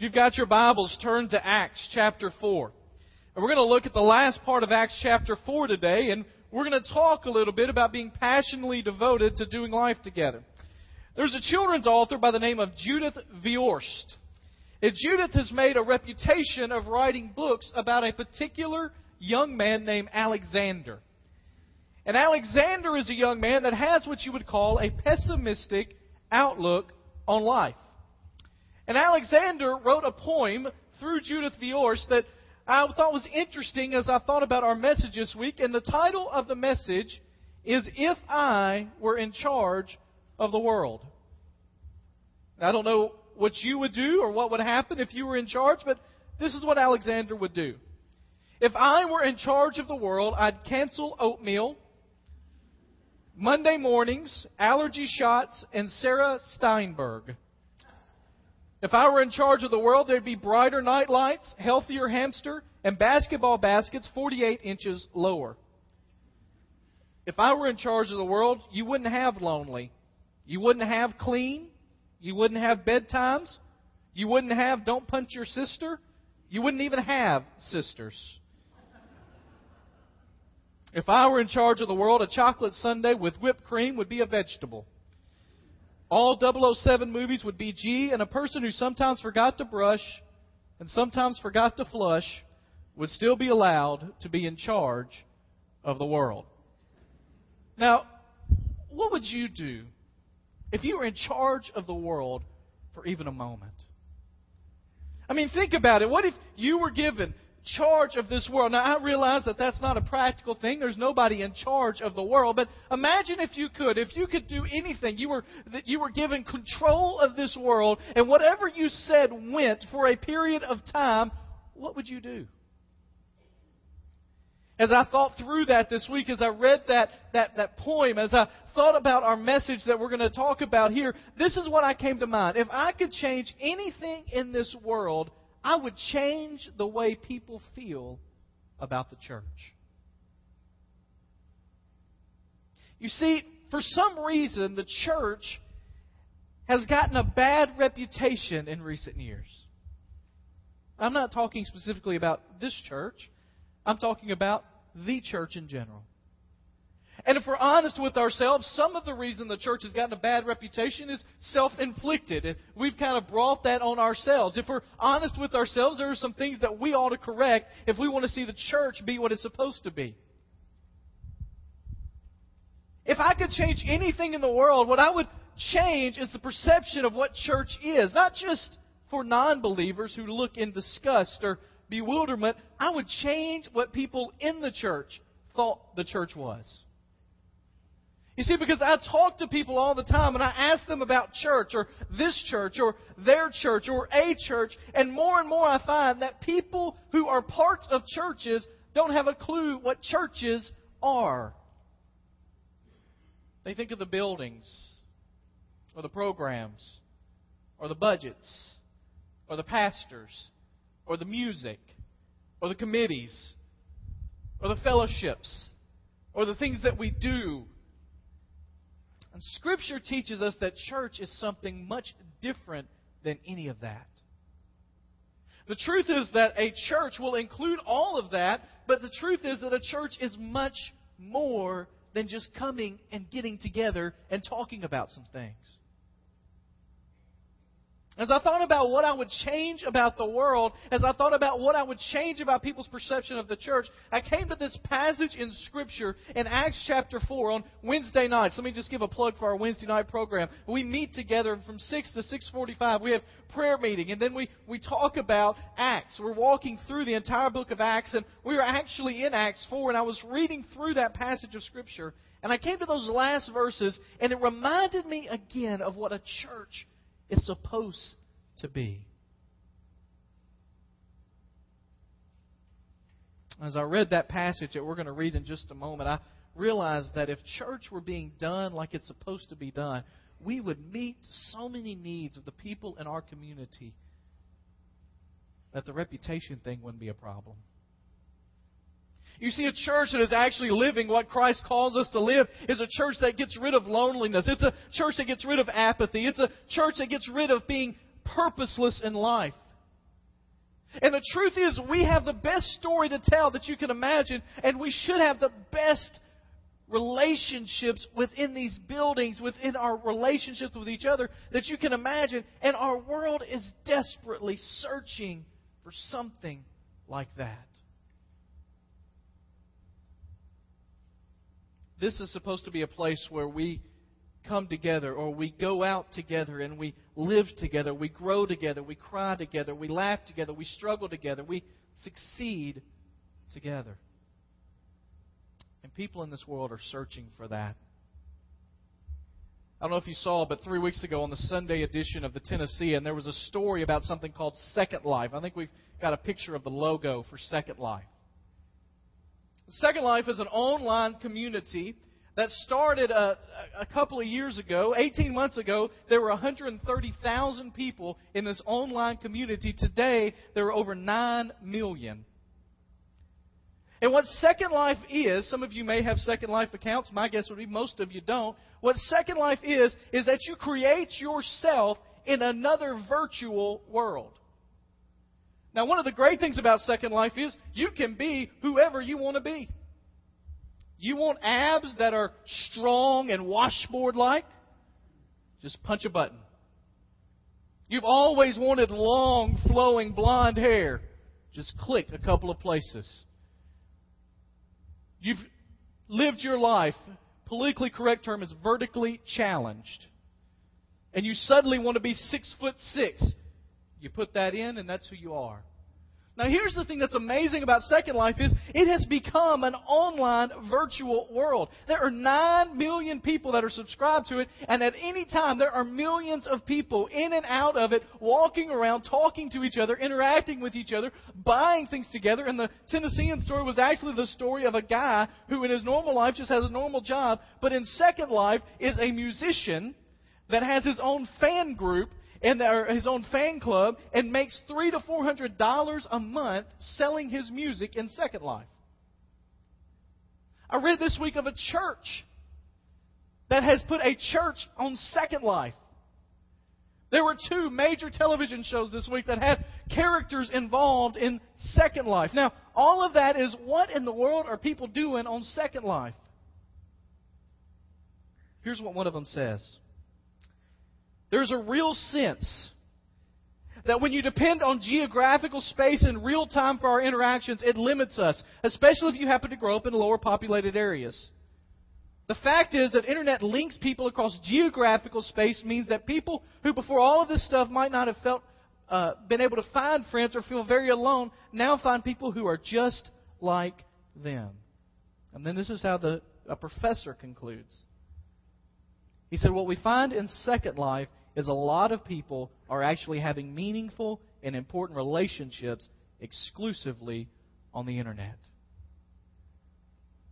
You've got your Bibles, turn to Acts chapter 4. And we're going to look at the last part of Acts chapter 4 today, and we're going to talk a little bit about being passionately devoted to doing life together. There's a children's author by the name of Judith Viorst. And Judith has made a reputation of writing books about a particular young man named Alexander. And Alexander is a young man that has what you would call a pessimistic outlook on life. And Alexander wrote a poem through Judith Viorst that I thought was interesting as I thought about our message this week. And the title of the message is If I Were in Charge of the World. I don't know what you would do or what would happen if you were in charge, but this is what Alexander would do. If I were in charge of the world, I'd cancel oatmeal, Monday mornings, allergy shots, and Sarah Steinberg. If I were in charge of the world, there'd be brighter night lights, healthier hamster, and basketball baskets 48 inches lower. If I were in charge of the world, you wouldn't have lonely. You wouldn't have clean. You wouldn't have bedtimes. You wouldn't have don't punch your sister. You wouldn't even have sisters. If I were in charge of the world, a chocolate sundae with whipped cream would be a vegetable. All 007 movies would be G, and a person who sometimes forgot to brush and sometimes forgot to flush would still be allowed to be in charge of the world. Now, what would you do if you were in charge of the world for even a moment? I mean, think about it. What if you were given charge of this world. Now, I realize that that's not a practical thing. There's nobody in charge of the world. But imagine if you could, if you could do anything, you were, that you were given control of this world, and whatever you said went for a period of time, what would you do? As I thought through that this week, as I read that, that, that poem, as I thought about our message that we're going to talk about here, this is what I came to mind. If I could change anything in this world, I would change the way people feel about the church. You see, for some reason, the church has gotten a bad reputation in recent years. I'm not talking specifically about this church, I'm talking about the church in general. And if we're honest with ourselves, some of the reason the church has gotten a bad reputation is self inflicted. We've kind of brought that on ourselves. If we're honest with ourselves, there are some things that we ought to correct if we want to see the church be what it's supposed to be. If I could change anything in the world, what I would change is the perception of what church is. Not just for non believers who look in disgust or bewilderment. I would change what people in the church thought the church was. You see, because I talk to people all the time and I ask them about church or this church or their church or a church, and more and more I find that people who are parts of churches don't have a clue what churches are. They think of the buildings or the programs or the budgets or the pastors or the music or the committees or the fellowships or the things that we do and Scripture teaches us that church is something much different than any of that. The truth is that a church will include all of that, but the truth is that a church is much more than just coming and getting together and talking about some things. As I thought about what I would change about the world, as I thought about what I would change about people's perception of the church, I came to this passage in Scripture in Acts chapter 4 on Wednesday nights. Let me just give a plug for our Wednesday night program. We meet together from 6 to 6.45. We have prayer meeting, and then we, we talk about Acts. We're walking through the entire book of Acts, and we are actually in Acts 4, and I was reading through that passage of Scripture, and I came to those last verses, and it reminded me again of what a church is supposed to be. As I read that passage that we're going to read in just a moment, I realized that if church were being done like it's supposed to be done, we would meet so many needs of the people in our community that the reputation thing wouldn't be a problem. You see, a church that is actually living what Christ calls us to live is a church that gets rid of loneliness. It's a church that gets rid of apathy. It's a church that gets rid of being purposeless in life. And the truth is, we have the best story to tell that you can imagine, and we should have the best relationships within these buildings, within our relationships with each other that you can imagine. And our world is desperately searching for something like that. This is supposed to be a place where we come together or we go out together and we live together, we grow together, we cry together, we laugh together, we struggle together, we succeed together. And people in this world are searching for that. I don't know if you saw, but three weeks ago on the Sunday edition of the Tennessean, there was a story about something called Second Life. I think we've got a picture of the logo for Second Life. Second Life is an online community that started a, a couple of years ago, 18 months ago, there were 130,000 people in this online community. Today, there are over 9 million. And what Second Life is, some of you may have Second Life accounts. My guess would be most of you don't. What Second Life is, is that you create yourself in another virtual world. Now, one of the great things about Second Life is you can be whoever you want to be. You want abs that are strong and washboard like? Just punch a button. You've always wanted long, flowing blonde hair. Just click a couple of places. You've lived your life, politically correct term is vertically challenged. And you suddenly want to be six foot six. You put that in, and that's who you are. Now, here's the thing that's amazing about Second Life is it has become an online virtual world. There are 9 million people that are subscribed to it, and at any time there are millions of people in and out of it, walking around, talking to each other, interacting with each other, buying things together. And the Tennessean story was actually the story of a guy who in his normal life just has a normal job, but in Second Life is a musician that has his own fan group and his own fan club and makes three to four hundred dollars a month selling his music in Second Life. I read this week of a church that has put a church on Second Life. There were two major television shows this week that had characters involved in Second Life. Now, all of that is what in the world are people doing on Second Life? Here's what one of them says. There's a real sense that when you depend on geographical space and real time for our interactions, it limits us, especially if you happen to grow up in lower populated areas. The fact is that internet links people across geographical space means that people who before all of this stuff might not have felt uh, been able to find friends or feel very alone now find people who are just like them. And then this is how the a professor concludes. He said, What we find in Second Life is a lot of people are actually having meaningful and important relationships exclusively on the internet.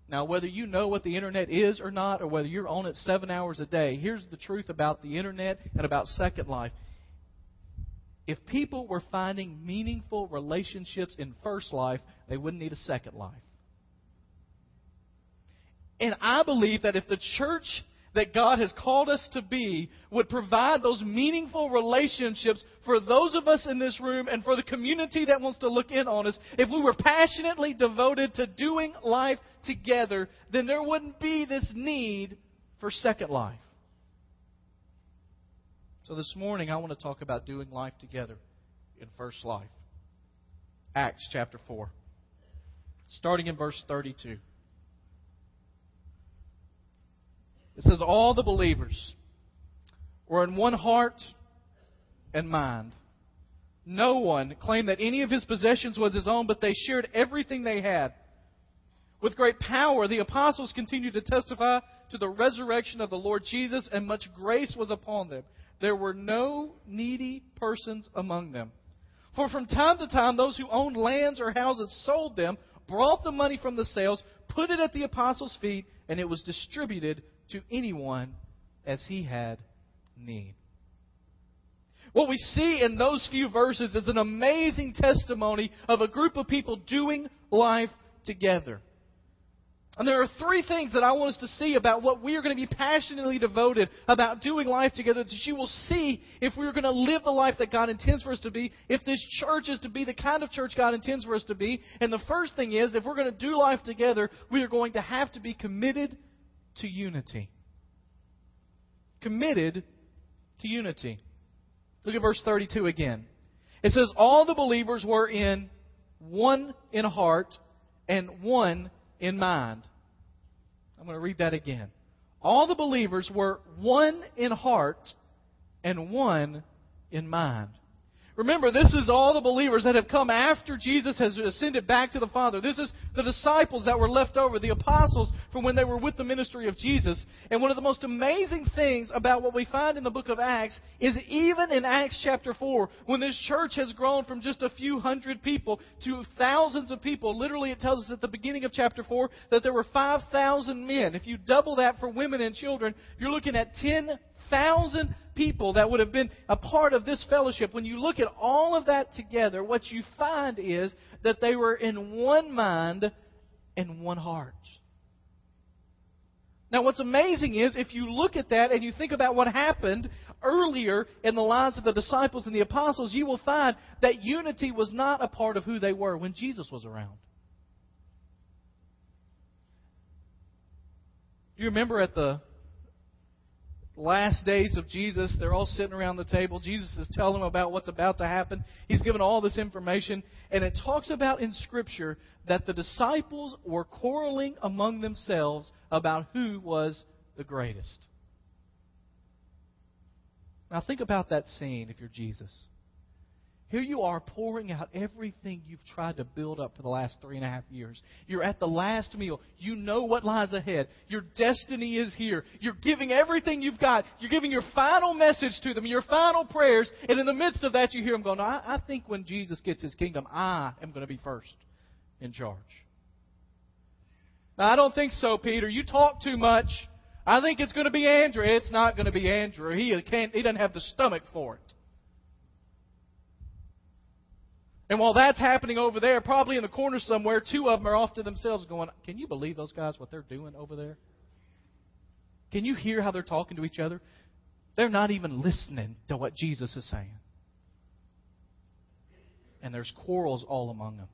Now, whether you know what the internet is or not, or whether you're on it seven hours a day, here's the truth about the internet and about Second Life. If people were finding meaningful relationships in First Life, they wouldn't need a Second Life. And I believe that if the church that God has called us to be would provide those meaningful relationships for those of us in this room and for the community that wants to look in on us, if we were passionately devoted to doing life together, then there wouldn't be this need for second life. So this morning I want to talk about doing life together in first life. Acts chapter 4. Starting in verse 32. It says, All the believers were in one heart and mind. No one claimed that any of his possessions was his own, but they shared everything they had. With great power, the apostles continued to testify to the resurrection of the Lord Jesus, and much grace was upon them. There were no needy persons among them. For from time to time, those who owned lands or houses sold them, brought the money from the sales, put it at the apostles' feet, and it was distributed to anyone as he had need. What we see in those few verses is an amazing testimony of a group of people doing life together. And there are three things that I want us to see about what we are going to be passionately devoted about doing life together that you will see if we are going to live the life that God intends for us to be, if this church is to be the kind of church God intends for us to be. And the first thing is, if we're going to do life together, we are going to have to be committed to unity. Committed to unity. Look at verse 32 again. It says, All the believers were in one in heart and one in mind. I'm going to read that again. All the believers were one in heart and one in mind. Remember, this is all the believers that have come after Jesus has ascended back to the Father. This is the disciples that were left over, the apostles from when they were with the ministry of Jesus. And one of the most amazing things about what we find in the book of Acts is even in Acts chapter 4, when this church has grown from just a few hundred people to thousands of people, literally it tells us at the beginning of chapter 4 that there were 5,000 men. If you double that for women and children, you're looking at 10 thousand people that would have been a part of this fellowship, when you look at all of that together, what you find is that they were in one mind and one heart. Now, what's amazing is if you look at that and you think about what happened earlier in the lives of the disciples and the apostles, you will find that unity was not a part of who they were when Jesus was around. You remember at the last days of Jesus. They're all sitting around the table. Jesus is telling them about what's about to happen. He's given all this information. And it talks about in Scripture that the disciples were quarreling among themselves about who was the greatest. Now, think about that scene if you're Jesus. Here you are pouring out everything you've tried to build up for the last three and a half years. You're at the last meal. You know what lies ahead. Your destiny is here. You're giving everything you've got. You're giving your final message to them, your final prayers. And in the midst of that, you hear them going, I, I think when Jesus gets his kingdom, I am going to be first in charge. Now, I don't think so, Peter. You talk too much. I think it's going to be Andrew. It's not going to be Andrew. He can't. He doesn't have the stomach for it. And while that's happening over there, probably in the corner somewhere, two of them are off to themselves going, Can you believe those guys, what they're doing over there? Can you hear how they're talking to each other? They're not even listening to what Jesus is saying. And there's quarrels all among them.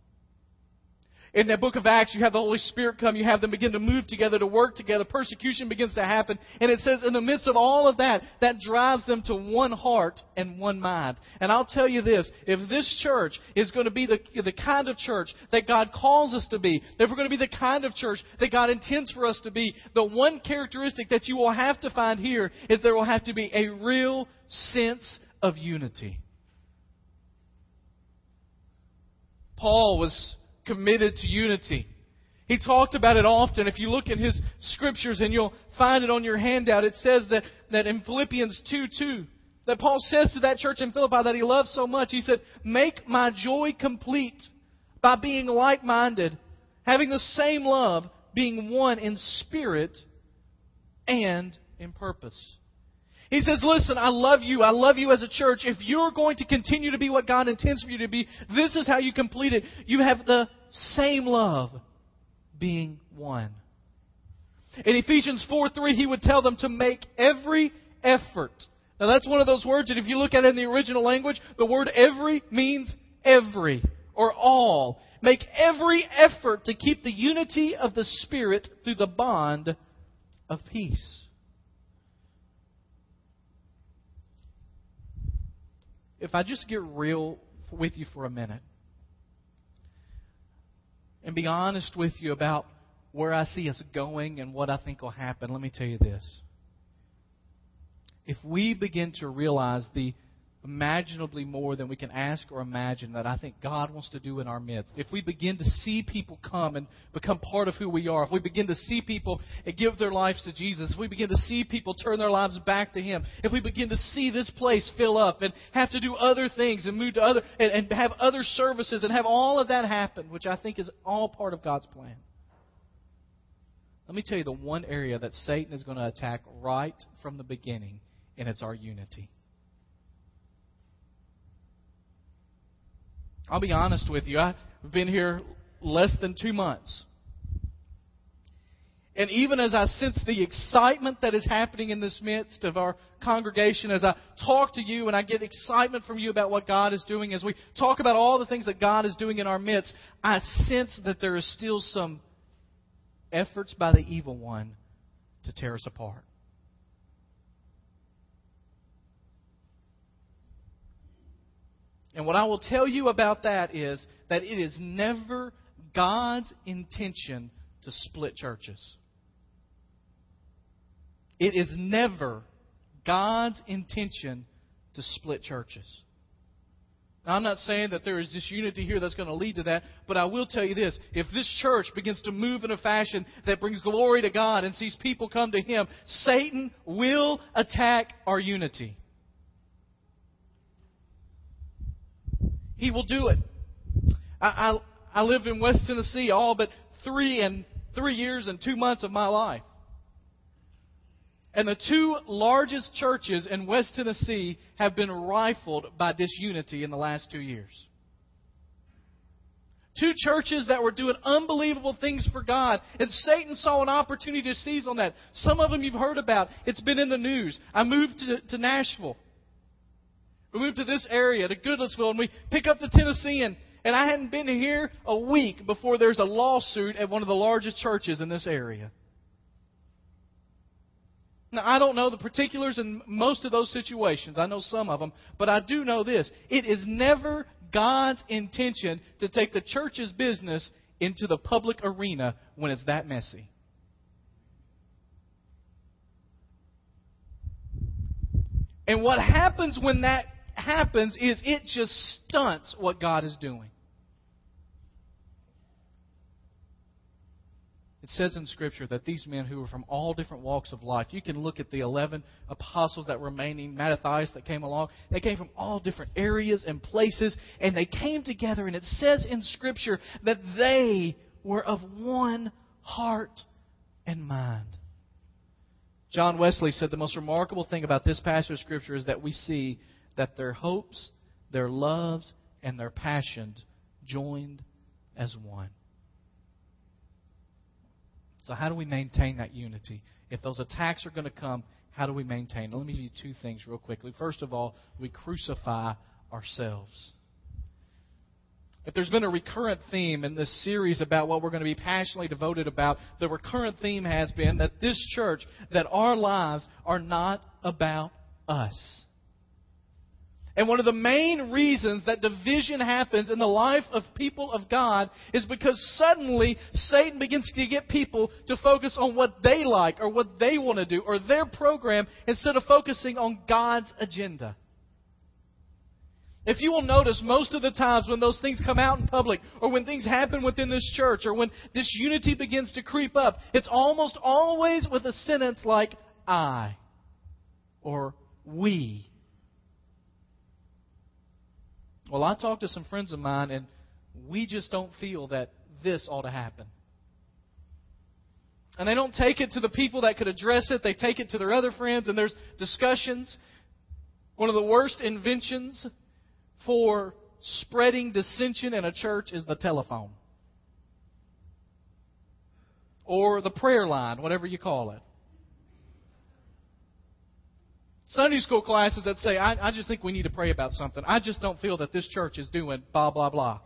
In the book of Acts, you have the Holy Spirit come. You have them begin to move together, to work together. Persecution begins to happen. And it says, in the midst of all of that, that drives them to one heart and one mind. And I'll tell you this if this church is going to be the, the kind of church that God calls us to be, if we're going to be the kind of church that God intends for us to be, the one characteristic that you will have to find here is there will have to be a real sense of unity. Paul was committed to unity. He talked about it often. If you look in his scriptures and you'll find it on your handout, it says that, that in Philippians 2 2, that Paul says to that church in Philippi that he loves so much, he said, Make my joy complete by being like minded, having the same love, being one in spirit and in purpose. He says, Listen, I love you. I love you as a church. If you're going to continue to be what God intends for you to be, this is how you complete it. You have the same love, being one. In Ephesians 4 3, he would tell them to make every effort. Now, that's one of those words that if you look at it in the original language, the word every means every or all. Make every effort to keep the unity of the Spirit through the bond of peace. If I just get real with you for a minute and be honest with you about where I see us going and what I think will happen, let me tell you this. If we begin to realize the imaginably more than we can ask or imagine that I think God wants to do in our midst. If we begin to see people come and become part of who we are, if we begin to see people give their lives to Jesus, if we begin to see people turn their lives back to Him, if we begin to see this place fill up and have to do other things and move to other and, and have other services and have all of that happen, which I think is all part of God's plan. Let me tell you the one area that Satan is going to attack right from the beginning, and it's our unity. I'll be honest with you. I've been here less than two months. And even as I sense the excitement that is happening in this midst of our congregation, as I talk to you and I get excitement from you about what God is doing, as we talk about all the things that God is doing in our midst, I sense that there is still some efforts by the evil one to tear us apart. And what I will tell you about that is that it is never God's intention to split churches. It is never God's intention to split churches. Now, I'm not saying that there is disunity here that's going to lead to that, but I will tell you this. If this church begins to move in a fashion that brings glory to God and sees people come to Him, Satan will attack our unity. He will do it. I, I, I lived in West Tennessee all but three and three years and two months of my life. And the two largest churches in West Tennessee have been rifled by disunity in the last two years. Two churches that were doing unbelievable things for God. And Satan saw an opportunity to seize on that. Some of them you've heard about. It's been in the news. I moved to, to Nashville. We moved to this area, to Goodlettsville, and we pick up the Tennessean. And I hadn't been here a week before there's a lawsuit at one of the largest churches in this area. Now, I don't know the particulars in most of those situations. I know some of them. But I do know this. It is never God's intention to take the church's business into the public arena when it's that messy. And what happens when that happens is it just stunts what God is doing. It says in Scripture that these men who were from all different walks of life, you can look at the 11 apostles that were remaining, Mattathias that came along, they came from all different areas and places, and they came together, and it says in Scripture that they were of one heart and mind. John Wesley said the most remarkable thing about this passage of Scripture is that we see that their hopes, their loves, and their passions joined as one. So, how do we maintain that unity? If those attacks are going to come, how do we maintain? Let me give you two things real quickly. First of all, we crucify ourselves. If there's been a recurrent theme in this series about what we're going to be passionately devoted about, the recurrent theme has been that this church, that our lives are not about us. And one of the main reasons that division happens in the life of people of God is because suddenly Satan begins to get people to focus on what they like or what they want to do or their program instead of focusing on God's agenda. If you will notice, most of the times when those things come out in public, or when things happen within this church, or when disunity begins to creep up, it's almost always with a sentence like, I, or we, well, I talked to some friends of mine, and we just don't feel that this ought to happen. And they don't take it to the people that could address it, they take it to their other friends, and there's discussions. One of the worst inventions for spreading dissension in a church is the telephone. Or the prayer line, whatever you call it. Sunday school classes that say, I, I just think we need to pray about something. I just don't feel that this church is doing blah, blah, blah.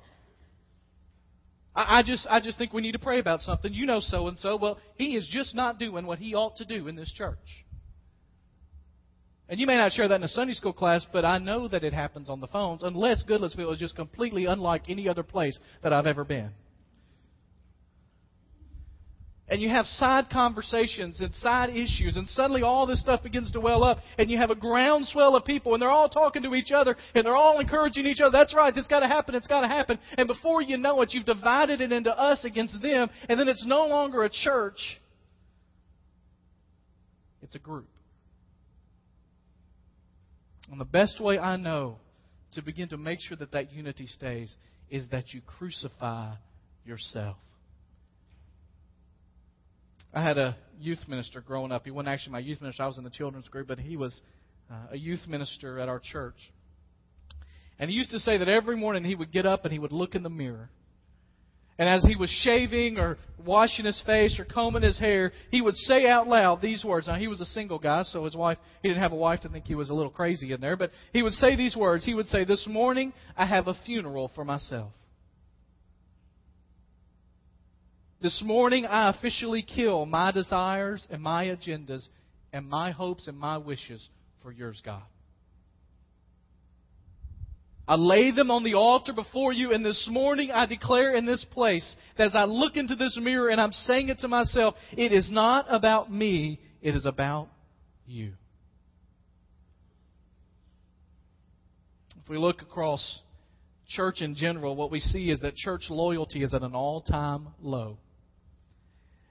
I, I just, I just think we need to pray about something. You know so and so. Well, he is just not doing what he ought to do in this church. And you may not share that in a Sunday school class, but I know that it happens on the phones, unless Goodlettsville is just completely unlike any other place that I've ever been and you have side conversations and side issues, and suddenly all this stuff begins to well up, and you have a groundswell of people, and they're all talking to each other, and they're all encouraging each other. That's right, it's got to happen, it's got to happen. And before you know it, you've divided it into us against them, and then it's no longer a church, it's a group. And the best way I know to begin to make sure that that unity stays is that you crucify yourself. I had a youth minister growing up. He wasn't actually my youth minister. I was in the children's group, but he was uh, a youth minister at our church. And he used to say that every morning he would get up and he would look in the mirror. And as he was shaving or washing his face or combing his hair, he would say out loud these words. Now, he was a single guy, so his wife, he didn't have a wife to think he was a little crazy in there, but he would say these words. He would say, This morning I have a funeral for myself. This morning I officially kill my desires and my agendas and my hopes and my wishes for yours, God. I lay them on the altar before you, and this morning I declare in this place that as I look into this mirror and I'm saying it to myself, it is not about me, it is about you. If we look across church in general, what we see is that church loyalty is at an all time low.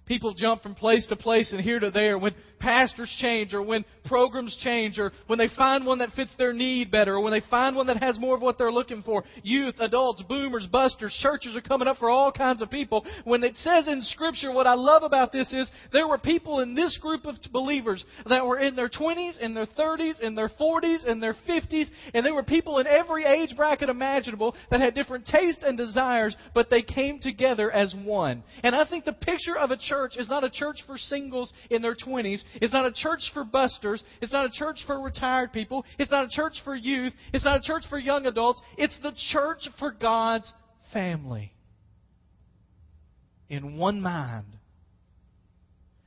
People jump from place to place and here to there when pastors change or when programs change or when they find one that fits their need better or when they find one that has more of what they're looking for. Youth, adults, boomers, busters, churches are coming up for all kinds of people. When it says in Scripture, what I love about this is there were people in this group of believers that were in their 20s, in their 30s, in their 40s, in their 50s, and there were people in every age bracket imaginable that had different tastes and desires, but they came together as one. And I think the picture of a church church is not a church for singles in their 20s. It's not a church for busters. It's not a church for retired people. It's not a church for youth. It's not a church for young adults. It's the church for God's family. In one mind.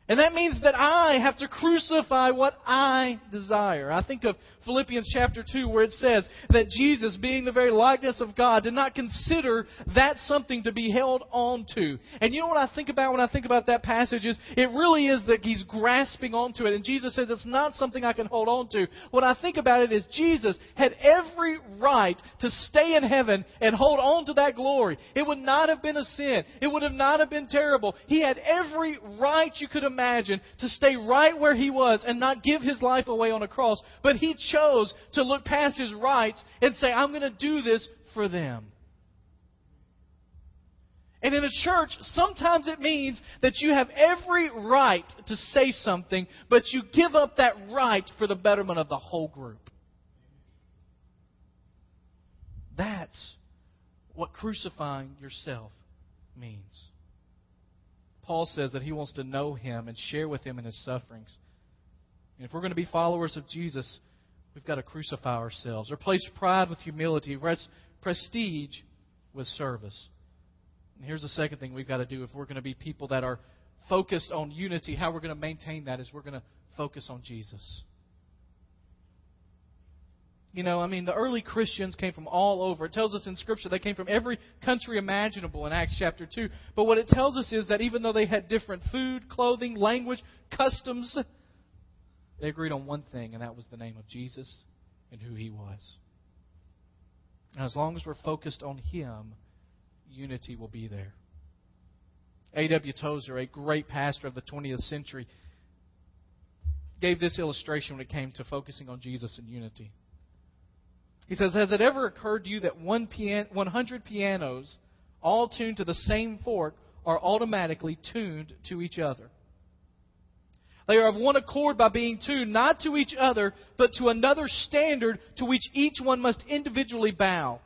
And that means that I have to crucify what I desire. I think of Philippians chapter 2 where it says that Jesus, being the very likeness of God, did not consider that something to be held on to. And you know what I think about when I think about that passage is it really is that he's grasping onto it. And Jesus says it's not something I can hold on to. What I think about it is Jesus had every right to stay in heaven and hold on to that glory. It would not have been a sin. It would have not have been terrible. He had every right you could imagine to stay right where he was and not give his life away on a cross. But he chose chose to look past his rights and say, I'm going to do this for them. And in a church, sometimes it means that you have every right to say something, but you give up that right for the betterment of the whole group. That's what crucifying yourself means. Paul says that he wants to know him and share with him in his sufferings. And if we're going to be followers of Jesus, We've got to crucify ourselves. Replace pride with humility. Rest prestige with service. And here's the second thing we've got to do if we're going to be people that are focused on unity. How we're going to maintain that is we're going to focus on Jesus. You know, I mean, the early Christians came from all over. It tells us in Scripture they came from every country imaginable in Acts chapter 2. But what it tells us is that even though they had different food, clothing, language, customs, they agreed on one thing, and that was the name of Jesus and who he was. And as long as we're focused on him, unity will be there. A.W. Tozer, a great pastor of the 20th century, gave this illustration when it came to focusing on Jesus and unity. He says, Has it ever occurred to you that 100 pianos, all tuned to the same fork, are automatically tuned to each other? They are of one accord by being tuned not to each other, but to another standard to which each one must individually bow.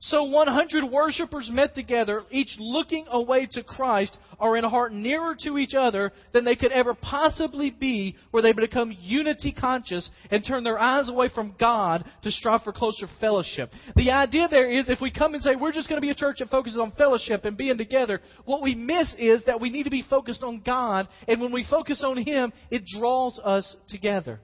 So 100 worshippers met together, each looking away to Christ, are in a heart nearer to each other than they could ever possibly be, where they become unity conscious and turn their eyes away from God to strive for closer fellowship. The idea there is if we come and say we're just going to be a church that focuses on fellowship and being together, what we miss is that we need to be focused on God, and when we focus on Him, it draws us together.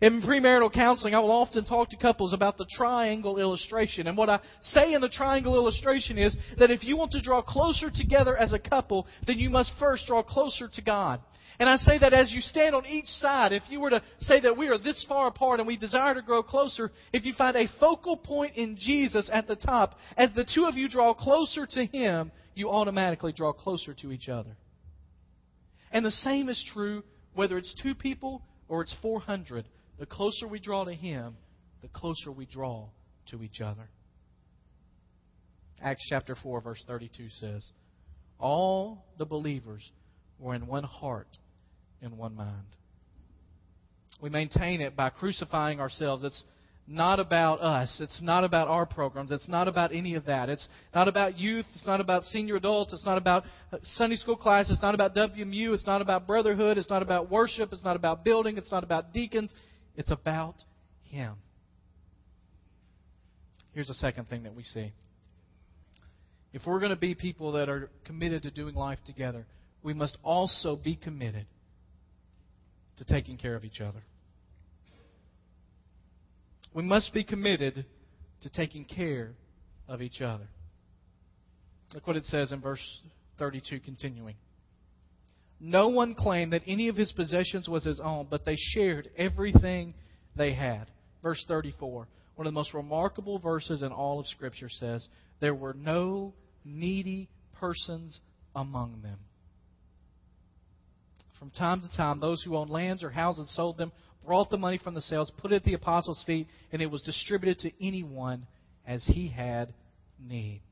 In premarital counseling, I will often talk to couples about the triangle illustration. And what I say in the triangle illustration is that if you want to draw closer together as a couple, then you must first draw closer to God. And I say that as you stand on each side, if you were to say that we are this far apart and we desire to grow closer, if you find a focal point in Jesus at the top, as the two of you draw closer to Him, you automatically draw closer to each other. And the same is true whether it's two people or it's 400 the closer we draw to Him, the closer we draw to each other. Acts chapter 4, verse 32 says, All the believers were in one heart and one mind. We maintain it by crucifying ourselves. It's not about us. It's not about our programs. It's not about any of that. It's not about youth. It's not about senior adults. It's not about Sunday school class. It's not about WMU. It's not about brotherhood. It's not about worship. It's not about building. It's not about deacons. It's about Him. Here's the second thing that we see. If we're going to be people that are committed to doing life together, we must also be committed to taking care of each other. We must be committed to taking care of each other. Look what it says in verse 32, continuing. No one claimed that any of his possessions was his own, but they shared everything they had. Verse 34, one of the most remarkable verses in all of Scripture says, There were no needy persons among them. From time to time, those who owned lands or houses sold them brought the money from the sales, put it at the apostles' feet, and it was distributed to anyone as he had need.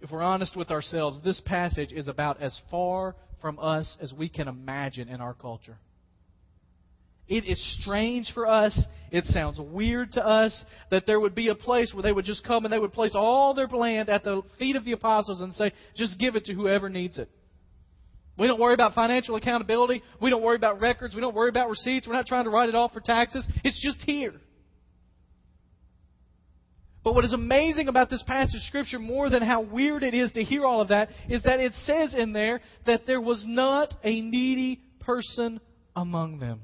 If we're honest with ourselves, this passage is about as far from us as we can imagine in our culture. It is strange for us. It sounds weird to us that there would be a place where they would just come and they would place all their land at the feet of the apostles and say, just give it to whoever needs it. We don't worry about financial accountability. We don't worry about records. We don't worry about receipts. We're not trying to write it off for taxes. It's just here. But what is amazing about this passage of Scripture, more than how weird it is to hear all of that, is that it says in there that there was not a needy person among them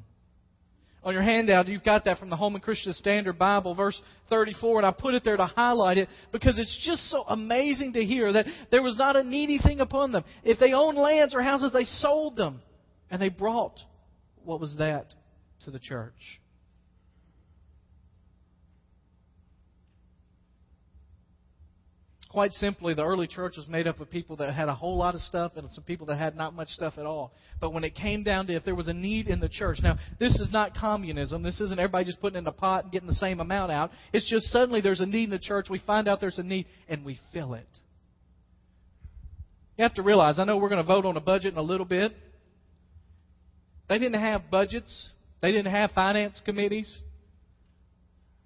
on your handout, you've got that from the Holman Christian Standard Bible, verse 34, and I put it there to highlight it because it's just so amazing to hear that there was not a needy thing upon them. If they owned lands or houses, they sold them, and they brought what was that to the church. Quite simply, the early church was made up of people that had a whole lot of stuff and some people that had not much stuff at all. But when it came down to if there was a need in the church, now, this is not communism. This isn't everybody just putting in a pot and getting the same amount out. It's just suddenly there's a need in the church. We find out there's a need and we fill it. You have to realize, I know we're going to vote on a budget in a little bit. They didn't have budgets. They didn't have finance committees.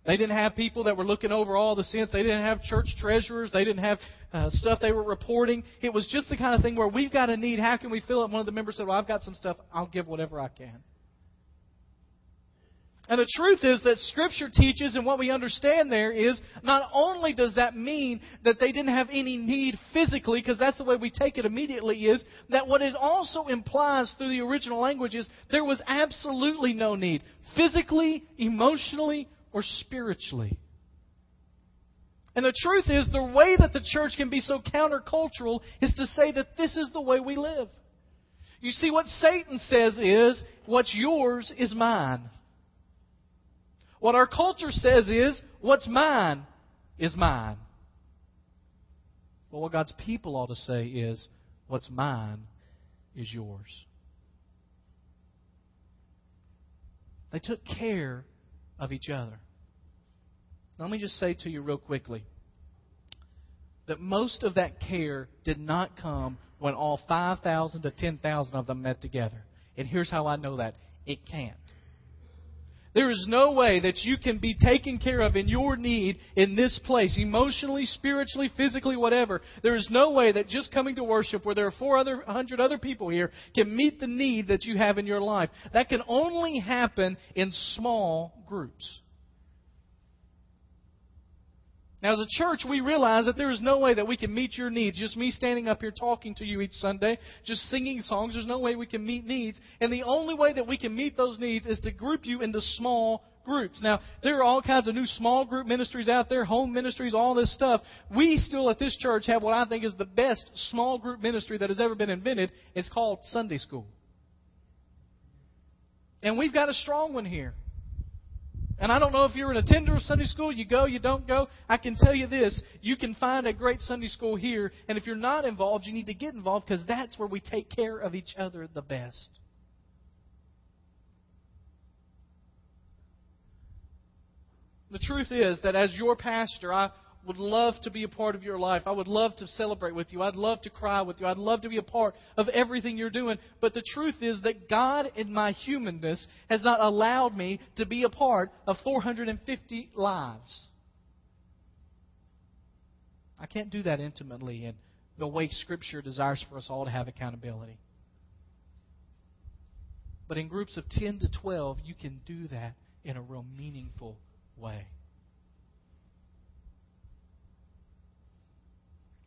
They didn't have people that were looking over all the sins. They didn't have church treasurers. They didn't have uh, stuff they were reporting. It was just the kind of thing where we've got a need. How can we fill it? One of the members said, Well, I've got some stuff. I'll give whatever I can. And the truth is that Scripture teaches, and what we understand there is not only does that mean that they didn't have any need physically, because that's the way we take it immediately, is that what it also implies through the original language is there was absolutely no need. Physically, emotionally, or spiritually. And the truth is, the way that the church can be so countercultural is to say that this is the way we live. You see, what Satan says is, what's yours is mine. What our culture says is, what's mine is mine. But what God's people ought to say is, what's mine is yours. They took care of each other. Let me just say to you real quickly that most of that care did not come when all 5,000 to 10,000 of them met together. And here's how I know that it can't. There is no way that you can be taken care of in your need in this place, emotionally, spiritually, physically, whatever. There is no way that just coming to worship where there are 400 other people here can meet the need that you have in your life. That can only happen in small groups. Now, as a church, we realize that there is no way that we can meet your needs. Just me standing up here talking to you each Sunday, just singing songs, there's no way we can meet needs. And the only way that we can meet those needs is to group you into small groups. Now, there are all kinds of new small group ministries out there, home ministries, all this stuff. We still at this church have what I think is the best small group ministry that has ever been invented. It's called Sunday School. And we've got a strong one here. And I don't know if you're an attender of Sunday school, you go, you don't go. I can tell you this you can find a great Sunday school here, and if you're not involved, you need to get involved because that's where we take care of each other the best. The truth is that as your pastor, I would love to be a part of your life. I would love to celebrate with you. I'd love to cry with you. I'd love to be a part of everything you're doing. But the truth is that God, in my humanness, has not allowed me to be a part of 450 lives. I can't do that intimately in the way Scripture desires for us all to have accountability. But in groups of 10 to 12, you can do that in a real meaningful way.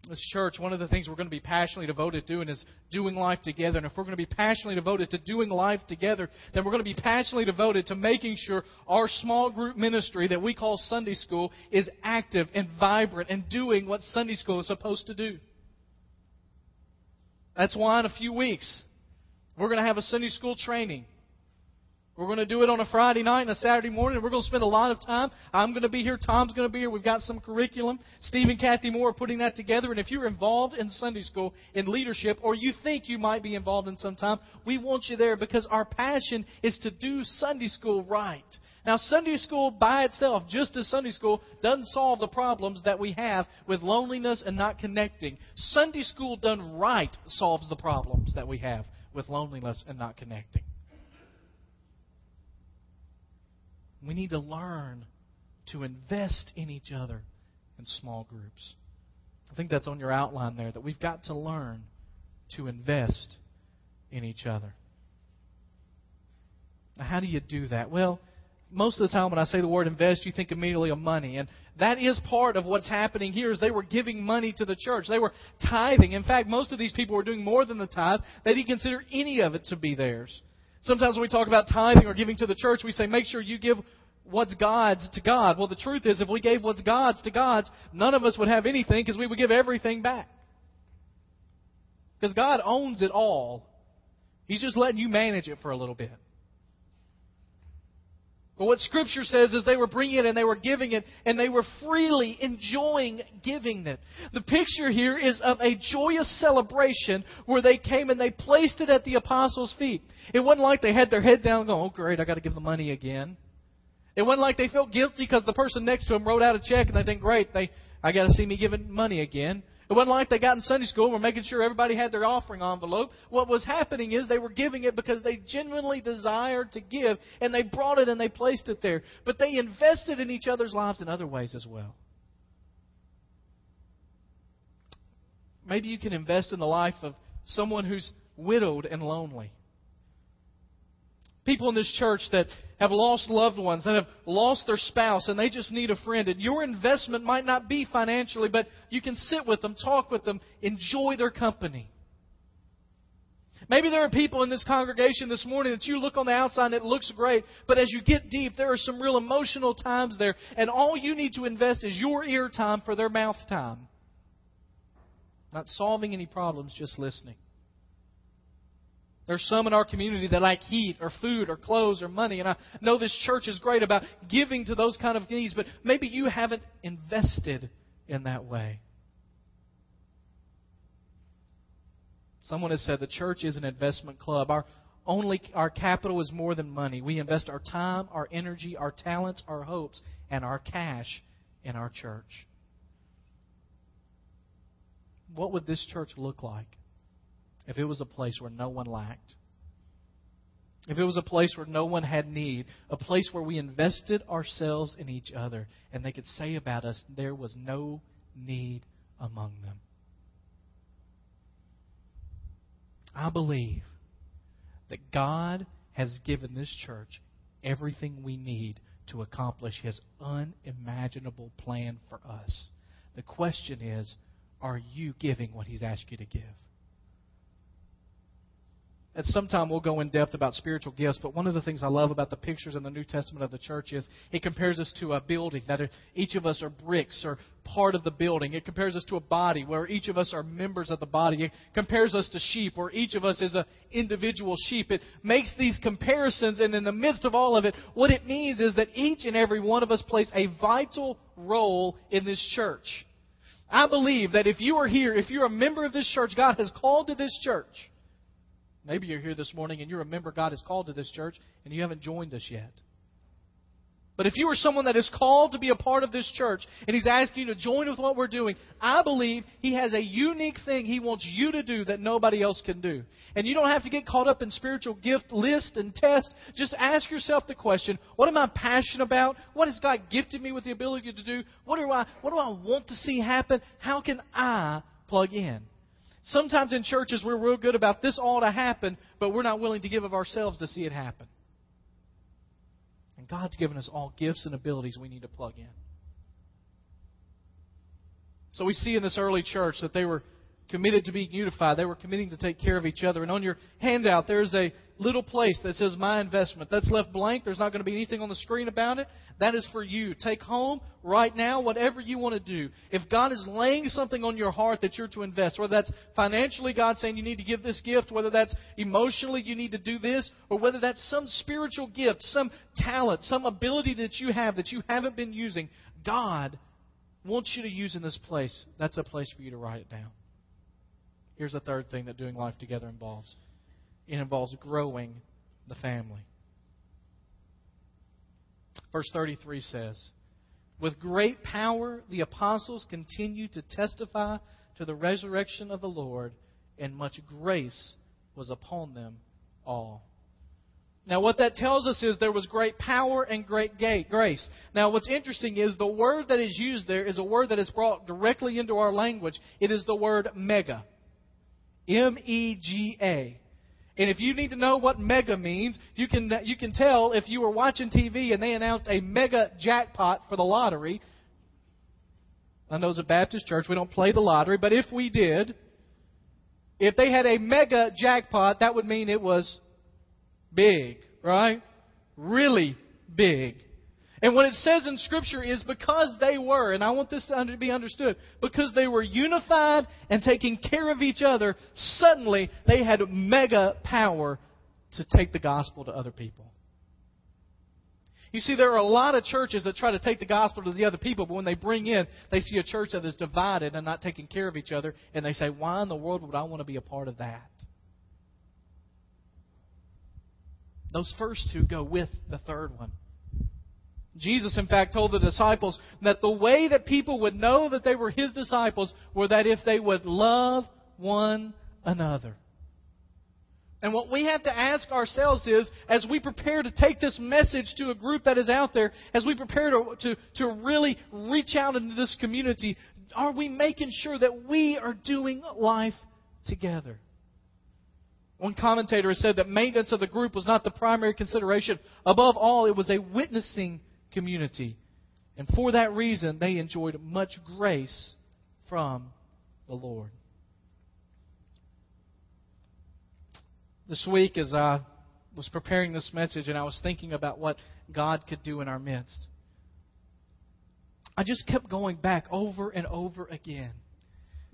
This church, one of the things we're going to be passionately devoted to doing is doing life together. And if we're going to be passionately devoted to doing life together, then we're going to be passionately devoted to making sure our small group ministry that we call Sunday school is active and vibrant and doing what Sunday school is supposed to do. That's why in a few weeks, we're going to have a Sunday school training. We're going to do it on a Friday night and a Saturday morning, we're going to spend a lot of time. I'm going to be here. Tom's going to be here. We've got some curriculum. Steve and Kathy Moore are putting that together. And if you're involved in Sunday school, in leadership, or you think you might be involved in some time, we want you there because our passion is to do Sunday school right. Now, Sunday school by itself, just as Sunday school, doesn't solve the problems that we have with loneliness and not connecting. Sunday school done right solves the problems that we have with loneliness and not connecting. We need to learn to invest in each other in small groups. I think that's on your outline there, that we've got to learn to invest in each other. Now, how do you do that? Well, most of the time when I say the word invest, you think immediately of money. And that is part of what's happening here is they were giving money to the church. They were tithing. In fact, most of these people were doing more than the tithe. They didn't consider any of it to be theirs. Sometimes when we talk about tithing or giving to the church, we say make sure you give what's God's to God. Well, the truth is if we gave what's God's to God's, none of us would have anything because we would give everything back. Because God owns it all. He's just letting you manage it for a little bit. But what Scripture says is they were bringing it and they were giving it and they were freely enjoying giving it. The picture here is of a joyous celebration where they came and they placed it at the apostles' feet. It wasn't like they had their head down going, oh great, I got to give the money again. It wasn't like they felt guilty because the person next to them wrote out a check and they think, great, they, I got to see me giving money again. It wasn't like they got in Sunday school and were making sure everybody had their offering envelope. What was happening is they were giving it because they genuinely desired to give, and they brought it and they placed it there. But they invested in each other's lives in other ways as well. Maybe you can invest in the life of someone who's widowed and lonely. People in this church that have lost loved ones, that have lost their spouse, and they just need a friend. And your investment might not be financially, but you can sit with them, talk with them, enjoy their company. Maybe there are people in this congregation this morning that you look on the outside and it looks great, but as you get deep, there are some real emotional times there, and all you need to invest is your ear time for their mouth time. Not solving any problems, just listening. There's some in our community that like heat or food or clothes or money. And I know this church is great about giving to those kind of needs, but maybe you haven't invested in that way. Someone has said the church is an investment club. Our only our capital is more than money. We invest our time, our energy, our talents, our hopes, and our cash in our church. What would this church look like? If it was a place where no one lacked, if it was a place where no one had need, a place where we invested ourselves in each other, and they could say about us, there was no need among them. I believe that God has given this church everything we need to accomplish His unimaginable plan for us. The question is, are you giving what He's asked you to give? At some time, we'll go in depth about spiritual gifts, but one of the things I love about the pictures in the New Testament of the church is it compares us to a building, that each of us are bricks or part of the building. It compares us to a body where each of us are members of the body. It compares us to sheep where each of us is an individual sheep. It makes these comparisons, and in the midst of all of it, what it means is that each and every one of us plays a vital role in this church. I believe that if you are here, if you're a member of this church, God has called to this church Maybe you're here this morning and you're a member God has called to this church and you haven't joined us yet. But if you are someone that is called to be a part of this church and he's asking you to join with what we're doing, I believe he has a unique thing he wants you to do that nobody else can do. And you don't have to get caught up in spiritual gift list and test. Just ask yourself the question, what am I passionate about? What has God gifted me with the ability to do? What do I what do I want to see happen? How can I plug in? Sometimes in churches we're real good about this ought to happen, but we're not willing to give of ourselves to see it happen. And God's given us all gifts and abilities we need to plug in. So we see in this early church that they were committed to being unified. They were committing to take care of each other. And on your handout, there's a little place that says My Investment. That's left blank. There's not going to be anything on the screen about it. That is for you. Take home right now whatever you want to do. If God is laying something on your heart that you're to invest, whether that's financially, God saying you need to give this gift, whether that's emotionally, you need to do this, or whether that's some spiritual gift, some talent, some ability that you have that you haven't been using, God wants you to use in this place. That's a place for you to write it down. Here's the third thing that doing life together involves it involves growing the family. Verse 33 says, With great power the apostles continued to testify to the resurrection of the Lord, and much grace was upon them all. Now, what that tells us is there was great power and great grace. Now, what's interesting is the word that is used there is a word that is brought directly into our language. It is the word mega. M E G A. And if you need to know what mega means, you can, you can tell if you were watching TV and they announced a mega jackpot for the lottery. I know it's a Baptist church, we don't play the lottery, but if we did, if they had a mega jackpot, that would mean it was big, right? Really big. And what it says in Scripture is because they were, and I want this to be understood, because they were unified and taking care of each other, suddenly they had mega power to take the gospel to other people. You see, there are a lot of churches that try to take the gospel to the other people, but when they bring in, they see a church that is divided and not taking care of each other, and they say, Why in the world would I want to be a part of that? Those first two go with the third one. Jesus, in fact, told the disciples that the way that people would know that they were his disciples were that if they would love one another. And what we have to ask ourselves is, as we prepare to take this message to a group that is out there, as we prepare to, to, to really reach out into this community, are we making sure that we are doing life together? One commentator has said that maintenance of the group was not the primary consideration. Above all, it was a witnessing community. And for that reason, they enjoyed much grace from the Lord. This week, as I was preparing this message and I was thinking about what God could do in our midst, I just kept going back over and over again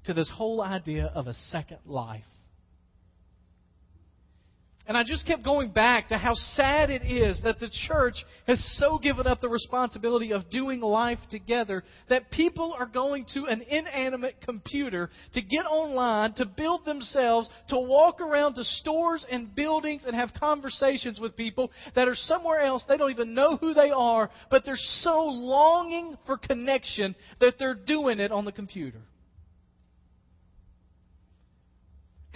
to this whole idea of a second life. And I just kept going back to how sad it is that the church has so given up the responsibility of doing life together that people are going to an inanimate computer to get online, to build themselves, to walk around to stores and buildings and have conversations with people that are somewhere else. They don't even know who they are, but they're so longing for connection that they're doing it on the computer.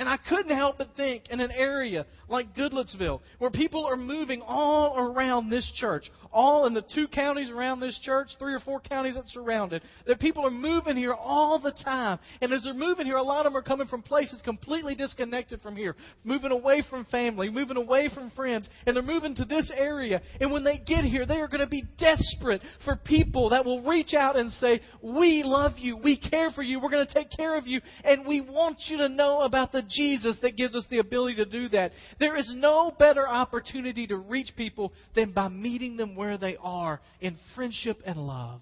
And I couldn't help but think in an area like Goodlettsville, where people are moving all around this church, all in the two counties around this church, three or four counties that surround it, that people are moving here all the time. And as they're moving here, a lot of them are coming from places completely disconnected from here, moving away from family, moving away from friends, and they're moving to this area. And when they get here, they are going to be desperate for people that will reach out and say, We love you, we care for you, we're going to take care of you, and we want you to know about the Jesus that gives us the ability to do that. There is no better opportunity to reach people than by meeting them where they are in friendship and love.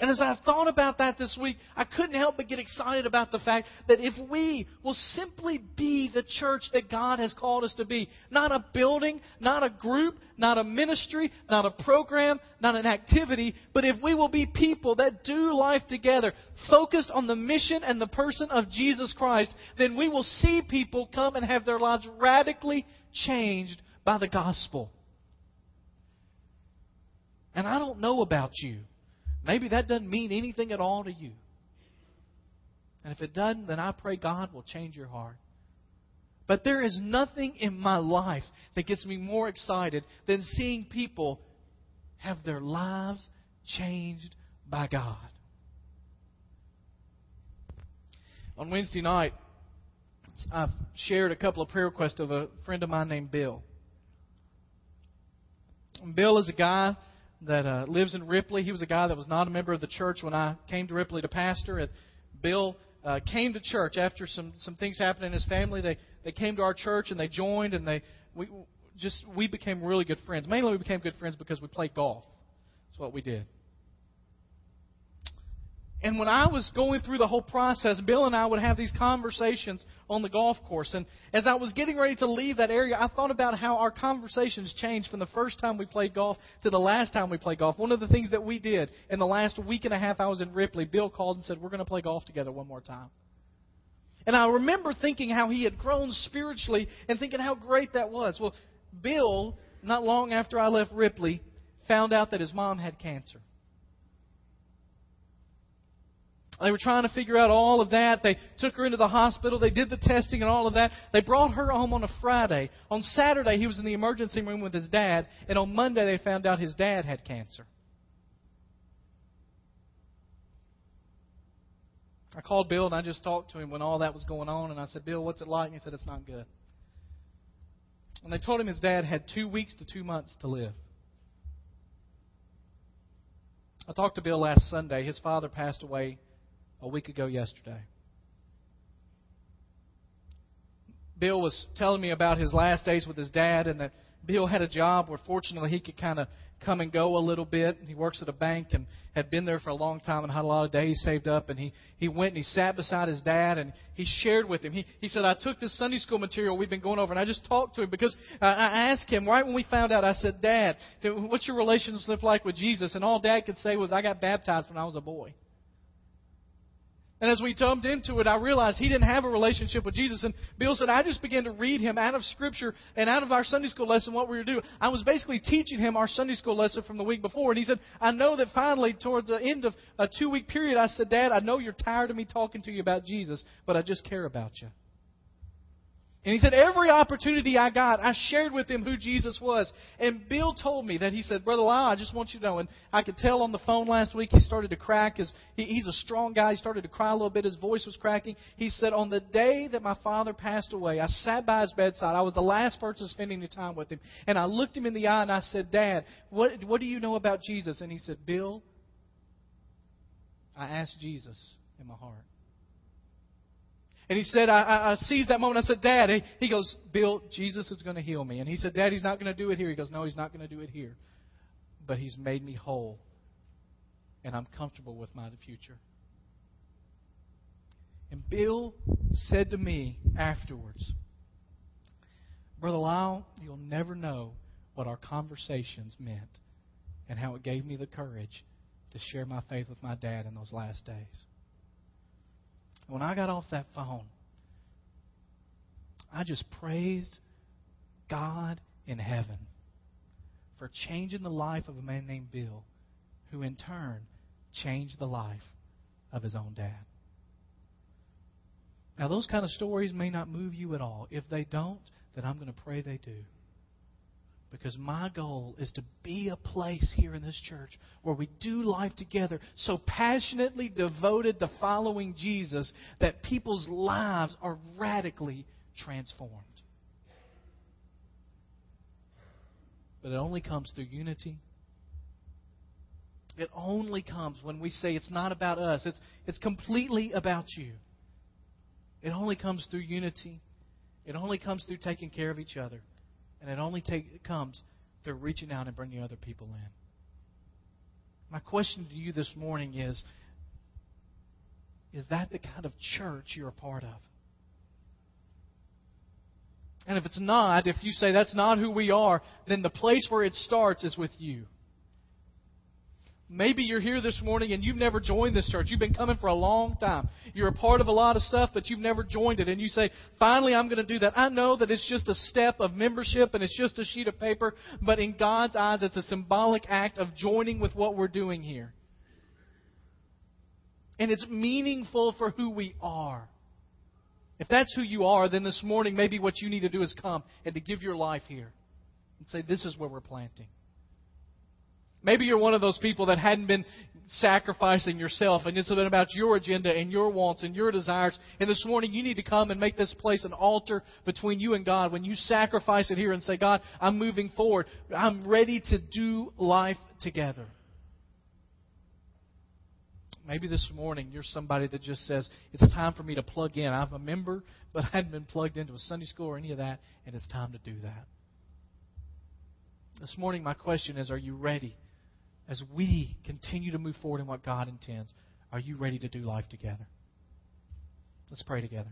And as I've thought about that this week, I couldn't help but get excited about the fact that if we will simply be the church that God has called us to be, not a building, not a group, not a ministry, not a program, not an activity, but if we will be people that do life together, focused on the mission and the person of Jesus Christ, then we will see people come and have their lives radically changed by the gospel. And I don't know about you. Maybe that doesn't mean anything at all to you. And if it doesn't, then I pray God will change your heart. But there is nothing in my life that gets me more excited than seeing people have their lives changed by God. On Wednesday night, I've shared a couple of prayer requests of a friend of mine named Bill. Bill is a guy that uh, lives in Ripley. He was a guy that was not a member of the church when I came to Ripley to pastor. And Bill uh, came to church after some some things happened in his family. They they came to our church and they joined and they we just we became really good friends. Mainly we became good friends because we played golf. That's what we did. And when I was going through the whole process, Bill and I would have these conversations on the golf course. And as I was getting ready to leave that area, I thought about how our conversations changed from the first time we played golf to the last time we played golf. One of the things that we did in the last week and a half I was in Ripley, Bill called and said, We're going to play golf together one more time. And I remember thinking how he had grown spiritually and thinking how great that was. Well, Bill, not long after I left Ripley, found out that his mom had cancer. They were trying to figure out all of that. They took her into the hospital. They did the testing and all of that. They brought her home on a Friday. On Saturday, he was in the emergency room with his dad. And on Monday, they found out his dad had cancer. I called Bill and I just talked to him when all that was going on. And I said, Bill, what's it like? And he said, it's not good. And they told him his dad had two weeks to two months to live. I talked to Bill last Sunday. His father passed away a week ago yesterday. Bill was telling me about his last days with his dad, and that Bill had a job where fortunately he could kind of come and go a little bit. He works at a bank and had been there for a long time and had a lot of days saved up. And he, he went and he sat beside his dad and he shared with him. He, he said, I took this Sunday school material we've been going over and I just talked to him because I, I asked him right when we found out, I said, Dad, what's your relationship like with Jesus? And all Dad could say was, I got baptized when I was a boy. And as we jumped into it, I realized he didn't have a relationship with Jesus. And Bill said, I just began to read him out of Scripture and out of our Sunday school lesson what we were doing. I was basically teaching him our Sunday school lesson from the week before. And he said, I know that finally, toward the end of a two week period, I said, Dad, I know you're tired of me talking to you about Jesus, but I just care about you. And he said, every opportunity I got, I shared with him who Jesus was. And Bill told me that he said, Brother Lyle, I just want you to know. And I could tell on the phone last week he started to crack. His, he, he's a strong guy. He started to cry a little bit. His voice was cracking. He said, On the day that my father passed away, I sat by his bedside. I was the last person spending the time with him. And I looked him in the eye and I said, Dad, what, what do you know about Jesus? And he said, Bill, I asked Jesus in my heart. And he said, I, I, I seized that moment. I said, Dad, he, goes, Bill, Jesus is going to heal me. And he said, Dad, he's not going to do it here. He goes, No, he's not going to do it here. But he's made me whole. And I'm comfortable with my future. And Bill said to me afterwards, Brother Lyle, you'll never know what our conversations meant and how it gave me the courage to share my faith with my dad in those last days. When I got off that phone, I just praised God in heaven for changing the life of a man named Bill, who in turn changed the life of his own dad. Now, those kind of stories may not move you at all. If they don't, then I'm going to pray they do. Because my goal is to be a place here in this church where we do life together so passionately devoted to following Jesus that people's lives are radically transformed. But it only comes through unity. It only comes when we say it's not about us, it's, it's completely about you. It only comes through unity. It only comes through taking care of each other. And it only take, comes through reaching out and bringing other people in. My question to you this morning is Is that the kind of church you're a part of? And if it's not, if you say that's not who we are, then the place where it starts is with you. Maybe you're here this morning and you've never joined this church. You've been coming for a long time. You're a part of a lot of stuff, but you've never joined it. And you say, finally, I'm going to do that. I know that it's just a step of membership and it's just a sheet of paper, but in God's eyes, it's a symbolic act of joining with what we're doing here. And it's meaningful for who we are. If that's who you are, then this morning, maybe what you need to do is come and to give your life here and say, This is where we're planting. Maybe you're one of those people that hadn't been sacrificing yourself and it's been about your agenda and your wants and your desires. And this morning you need to come and make this place an altar between you and God. When you sacrifice it here and say, God, I'm moving forward. I'm ready to do life together. Maybe this morning you're somebody that just says, it's time for me to plug in. I'm a member, but I hadn't been plugged into a Sunday school or any of that, and it's time to do that. This morning, my question is, are you ready? As we continue to move forward in what God intends, are you ready to do life together? Let's pray together.